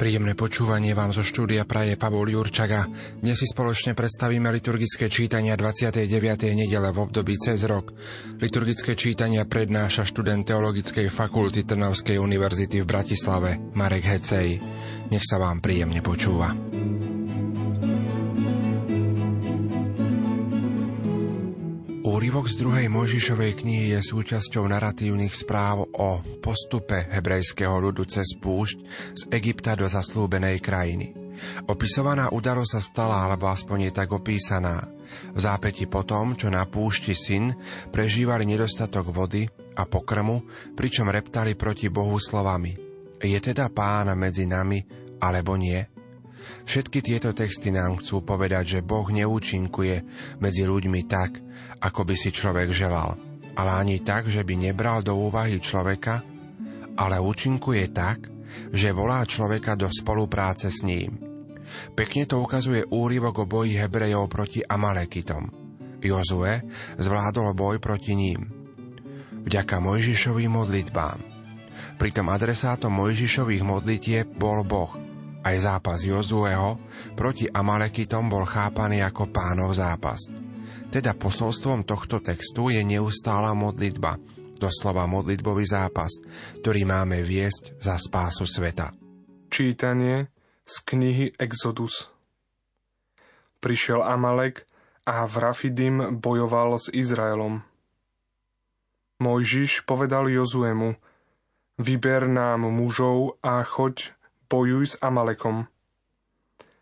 Príjemné počúvanie vám zo štúdia praje Pavol Jurčaga. Dnes si spoločne predstavíme liturgické čítania 29. nedele v období cez rok. Liturgické čítania prednáša študent Teologickej fakulty Trnavskej univerzity v Bratislave Marek Hecej. Nech sa vám príjemne počúva. Úryvok z druhej Možišovej knihy je súčasťou naratívnych správ o postupe hebrejského ľudu cez púšť z Egypta do zaslúbenej krajiny. Opisovaná udalosť sa stala, alebo aspoň je tak opísaná. V zápäti potom, čo na púšti syn prežívali nedostatok vody a pokrmu, pričom reptali proti Bohu slovami. Je teda pán medzi nami, alebo nie? Všetky tieto texty nám chcú povedať, že Boh neúčinkuje medzi ľuďmi tak, ako by si človek želal, ale ani tak, že by nebral do úvahy človeka, ale účinkuje tak, že volá človeka do spolupráce s ním. Pekne to ukazuje úryvok o boji Hebrejov proti Amalekitom. Jozue zvládol boj proti ním. Vďaka Mojžišovým modlitbám. Pritom adresátom Mojžišových modlitieb bol Boh – aj zápas Jozueho proti Amalekitom bol chápaný ako pánov zápas. Teda posolstvom tohto textu je neustála modlitba, doslova modlitbový zápas, ktorý máme viesť za spásu sveta. Čítanie z knihy Exodus Prišiel Amalek a v Rafidim bojoval s Izraelom. Mojžiš povedal Jozuemu, vyber nám mužov a choď bojuj s Amalekom.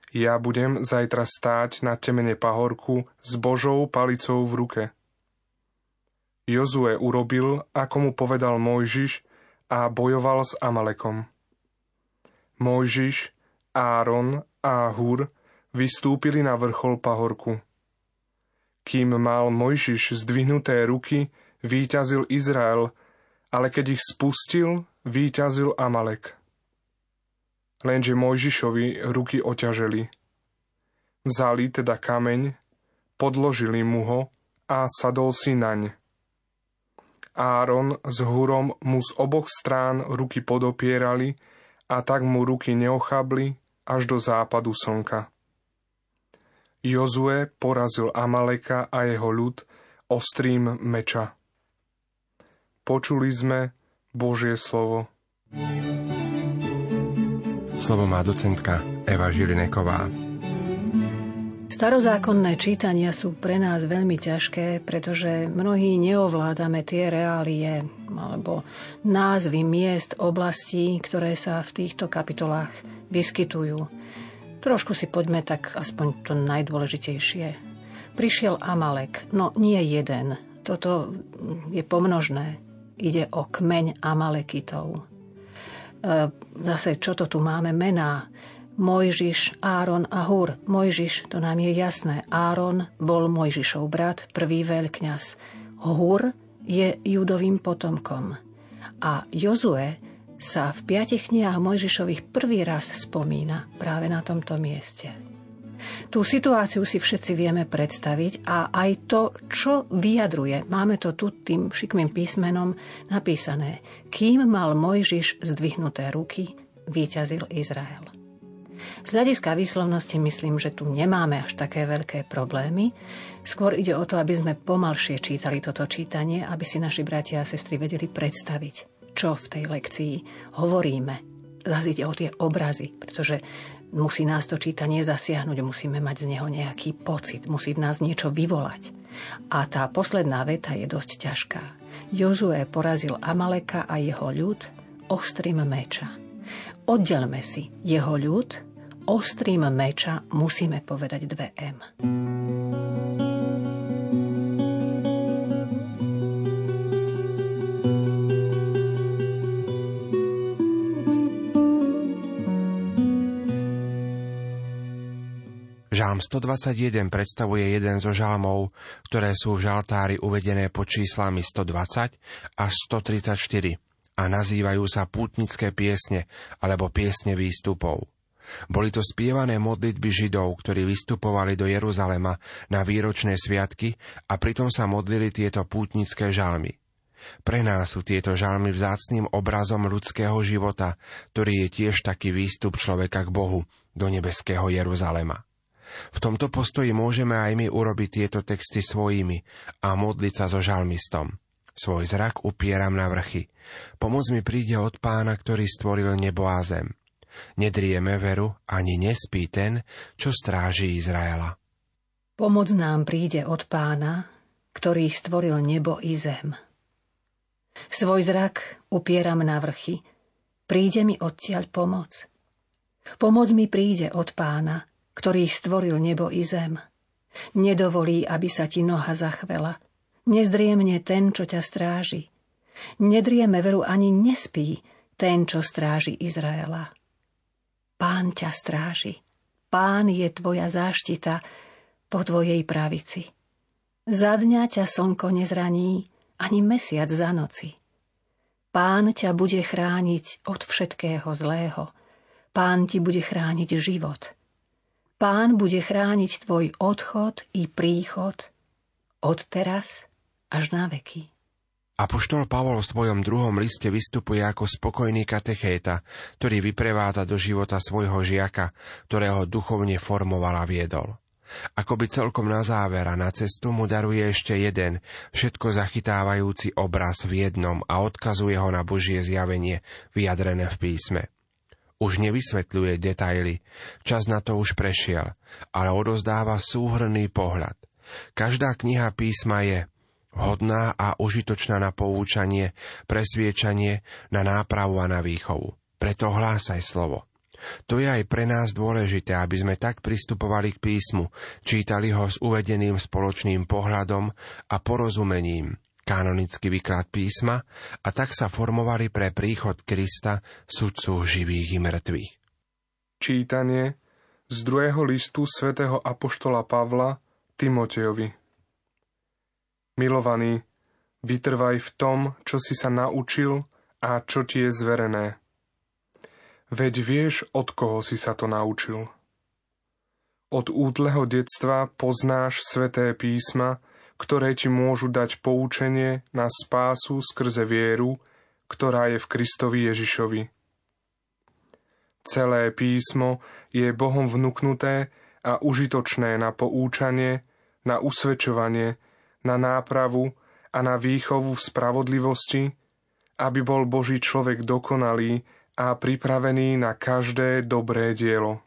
Ja budem zajtra stáť na temene pahorku s Božou palicou v ruke. Jozue urobil, ako mu povedal Mojžiš a bojoval s Amalekom. Mojžiš, Áron a Hur vystúpili na vrchol pahorku. Kým mal Mojžiš zdvihnuté ruky, výťazil Izrael, ale keď ich spustil, výťazil Amalek lenže Mojžišovi ruky oťaželi. Vzali teda kameň, podložili mu ho a sadol si naň. Áron s Hurom mu z oboch strán ruky podopierali a tak mu ruky neochabli až do západu slnka. Jozue porazil Amaleka a jeho ľud ostrým meča. Počuli sme Božie slovo. thank you Slovo má docentka Eva Žilineková. Starozákonné čítania sú pre nás veľmi ťažké, pretože mnohí neovládame tie reálie alebo názvy miest, oblastí, ktoré sa v týchto kapitolách vyskytujú. Trošku si poďme tak aspoň to najdôležitejšie. Prišiel Amalek, no nie jeden, toto je pomnožné. Ide o kmeň Amalekitov. E, zase čo to tu máme mená. Mojžiš, Áron a Hur. Mojžiš, to nám je jasné. Áron bol Mojžišov brat, prvý veľkňaz. Hur je judovým potomkom. A Jozue sa v piatich knihách Mojžišových prvý raz spomína práve na tomto mieste. Tú situáciu si všetci vieme predstaviť a aj to, čo vyjadruje. Máme to tu tým šikmým písmenom napísané. Kým mal Mojžiš zdvihnuté ruky, výťazil Izrael. Z hľadiska výslovnosti myslím, že tu nemáme až také veľké problémy. Skôr ide o to, aby sme pomalšie čítali toto čítanie, aby si naši bratia a sestry vedeli predstaviť, čo v tej lekcii hovoríme. Zase ide o tie obrazy, pretože Musí nás to čítanie zasiahnuť, musíme mať z neho nejaký pocit, musí v nás niečo vyvolať. A tá posledná veta je dosť ťažká. Jozue porazil Amaleka a jeho ľud ostrým meča. Oddelme si jeho ľud, ostrým meča musíme povedať dve M. Žalm 121 predstavuje jeden zo žalmov, ktoré sú v žaltári uvedené pod číslami 120 až 134 a nazývajú sa pútnické piesne alebo piesne výstupov. Boli to spievané modlitby Židov, ktorí vystupovali do Jeruzalema na výročné sviatky a pritom sa modlili tieto pútnické žalmy. Pre nás sú tieto žalmy vzácným obrazom ľudského života, ktorý je tiež taký výstup človeka k Bohu do nebeského Jeruzalema. V tomto postoji môžeme aj my urobiť tieto texty svojimi a modliť sa so žalmistom. Svoj zrak upieram na vrchy. Pomoc mi príde od pána, ktorý stvoril nebo a zem. Nedrieme veru, ani nespí ten, čo stráži Izraela. Pomoc nám príde od pána, ktorý stvoril nebo i zem. Svoj zrak upieram na vrchy. Príde mi odtiaľ pomoc. Pomoc mi príde od pána, ktorý stvoril nebo i zem. Nedovolí, aby sa ti noha zachvela – Nezdriemne ten, čo ťa stráži. Nedrieme veru ani nespí ten, čo stráži Izraela. Pán ťa stráži. Pán je tvoja záštita po tvojej pravici. Za dňa ťa slnko nezraní, ani mesiac za noci. Pán ťa bude chrániť od všetkého zlého. Pán ti bude chrániť život. Pán bude chrániť tvoj odchod i príchod od teraz až na veky. Apoštol Pavol v svojom druhom liste vystupuje ako spokojný katechéta, ktorý vyprevádza do života svojho žiaka, ktorého duchovne formoval a viedol. Akoby celkom na záver a na cestu mu daruje ešte jeden, všetko zachytávajúci obraz v jednom a odkazuje ho na Božie zjavenie vyjadrené v písme. Už nevysvetľuje detaily, čas na to už prešiel, ale odozdáva súhrný pohľad. Každá kniha písma je, hodná a užitočná na poučanie, presviečanie, na nápravu a na výchovu. Preto hlásaj slovo. To je aj pre nás dôležité, aby sme tak pristupovali k písmu, čítali ho s uvedeným spoločným pohľadom a porozumením, kanonický výklad písma a tak sa formovali pre príchod Krista, sudcu živých i mŕtvych. Čítanie z druhého listu svätého Apoštola Pavla Timotejovi Milovaný, vytrvaj v tom, čo si sa naučil a čo ti je zverené. Veď vieš, od koho si sa to naučil. Od útleho detstva poznáš sveté písma, ktoré ti môžu dať poučenie na spásu skrze vieru, ktorá je v Kristovi Ježišovi. Celé písmo je Bohom vnúknuté a užitočné na poučanie, na usvedčovanie, na nápravu a na výchovu v spravodlivosti, aby bol Boží človek dokonalý a pripravený na každé dobré dielo.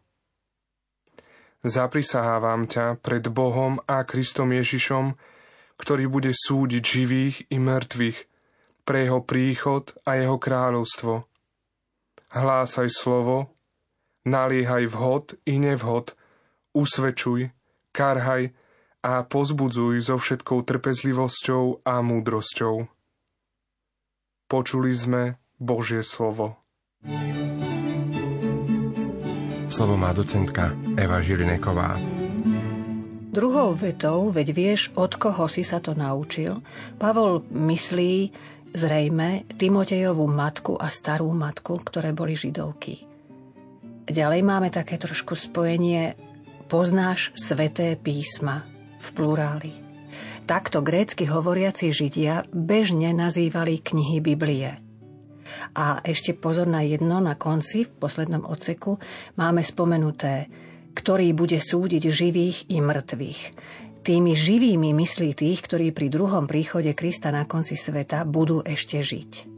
Zaprisahávam ťa pred Bohom a Kristom Ježišom, ktorý bude súdiť živých i mŕtvych pre jeho príchod a jeho kráľovstvo. Hlásaj slovo, naliehaj vhod i nevhod, usvedčuj, karhaj a pozbudzuj so všetkou trpezlivosťou a múdrosťou. Počuli sme Božie slovo. Slovo má docentka Eva Žilineková. Druhou vetou, veď vieš, od koho si sa to naučil, Pavol myslí zrejme Timotejovú matku a starú matku, ktoré boli židovky. Ďalej máme také trošku spojenie poznáš sveté písma, v pluráli. Takto grécky hovoriaci Židia bežne nazývali knihy Biblie. A ešte pozor na jedno, na konci, v poslednom odseku, máme spomenuté, ktorý bude súdiť živých i mŕtvych. Tými živými myslí tých, ktorí pri druhom príchode Krista na konci sveta budú ešte žiť.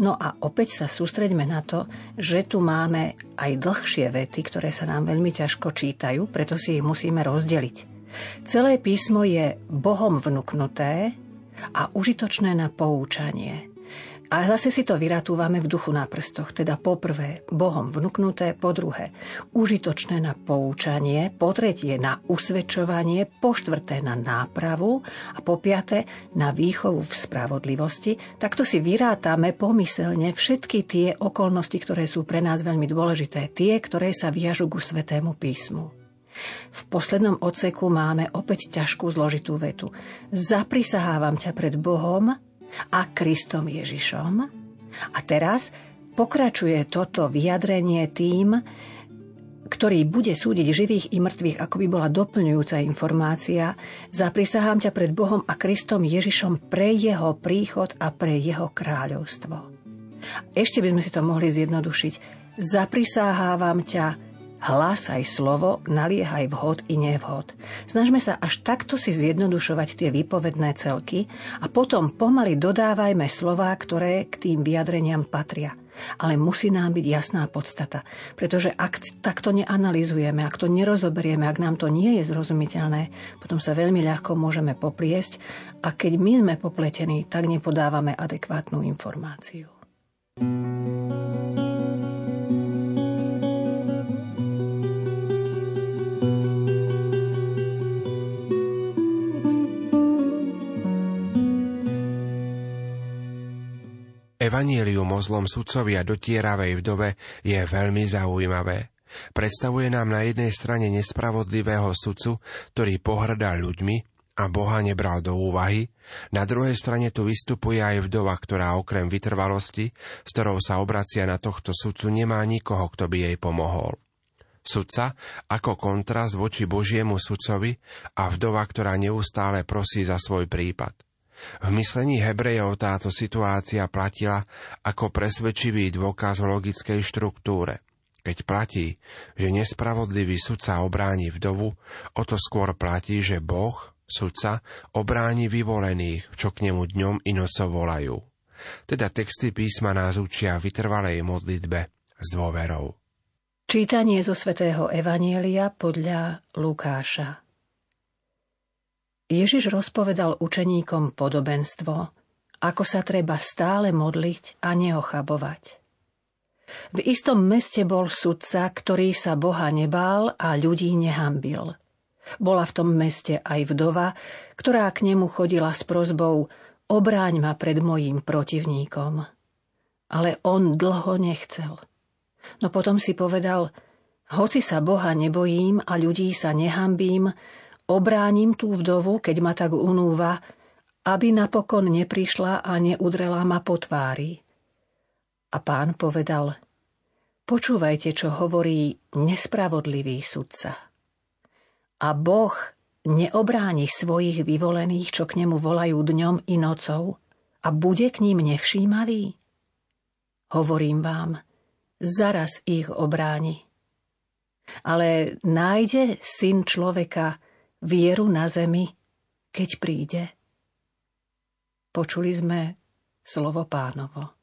No a opäť sa sústreďme na to, že tu máme aj dlhšie vety, ktoré sa nám veľmi ťažko čítajú, preto si ich musíme rozdeliť. Celé písmo je Bohom vnúknuté a užitočné na poučanie. A zase si to vyratúvame v duchu na prstoch, teda poprvé Bohom vnúknuté, po druhé užitočné na poučanie, po tretie na usvedčovanie, po štvrté na nápravu a po piaté na výchovu v spravodlivosti. Takto si vyrátame pomyselne všetky tie okolnosti, ktoré sú pre nás veľmi dôležité, tie, ktoré sa viažu ku svetému písmu. V poslednom odseku máme opäť ťažkú zložitú vetu. Zaprisahávam ťa pred Bohom a Kristom Ježišom, A teraz pokračuje toto vyjadrenie tým, ktorý bude súdiť živých i mŕtvych, ako by bola doplňujúca informácia, zaprisahám ťa pred Bohom a Kristom Ježišom pre jeho príchod a pre jeho kráľovstvo. Ešte by sme si to mohli zjednodušiť. Zaprisáhávam ťa, hlásaj slovo, naliehaj vhod i nevhod. Snažme sa až takto si zjednodušovať tie výpovedné celky a potom pomaly dodávajme slová, ktoré k tým vyjadreniam patria ale musí nám byť jasná podstata. Pretože ak takto neanalizujeme, ak to nerozoberieme, ak nám to nie je zrozumiteľné, potom sa veľmi ľahko môžeme popliesť a keď my sme popletení, tak nepodávame adekvátnu informáciu. Evanielium o zlom sudcovi a dotieravej vdove je veľmi zaujímavé. Predstavuje nám na jednej strane nespravodlivého sudcu, ktorý pohrdá ľuďmi a Boha nebral do úvahy, na druhej strane tu vystupuje aj vdova, ktorá okrem vytrvalosti, s ktorou sa obracia na tohto sudcu, nemá nikoho, kto by jej pomohol. Sudca ako kontrast voči Božiemu sudcovi a vdova, ktorá neustále prosí za svoj prípad – v myslení Hebrejov táto situácia platila ako presvedčivý dôkaz o logickej štruktúre. Keď platí, že nespravodlivý sudca obráni vdovu, o to skôr platí, že Boh, sudca, obráni vyvolených, čo k nemu dňom i nocou volajú. Teda texty písma nás učia vytrvalej modlitbe s dôverou. Čítanie zo svätého Evanielia podľa Lukáša. Ježiš rozpovedal učeníkom podobenstvo, ako sa treba stále modliť a neochabovať. V istom meste bol sudca, ktorý sa Boha nebál a ľudí nehambil. Bola v tom meste aj vdova, ktorá k nemu chodila s prozbou obráň ma pred mojím protivníkom. Ale on dlho nechcel. No potom si povedal, hoci sa Boha nebojím a ľudí sa nehambím, Obránim tú vdovu, keď ma tak unúva, aby napokon neprišla a neudrela ma po tvári. A pán povedal, počúvajte, čo hovorí nespravodlivý sudca. A Boh neobráni svojich vyvolených, čo k nemu volajú dňom i nocou, a bude k ním nevšímavý? Hovorím vám, zaraz ich obráni. Ale nájde syn človeka, vieru na zemi, keď príde. Počuli sme slovo pánovo.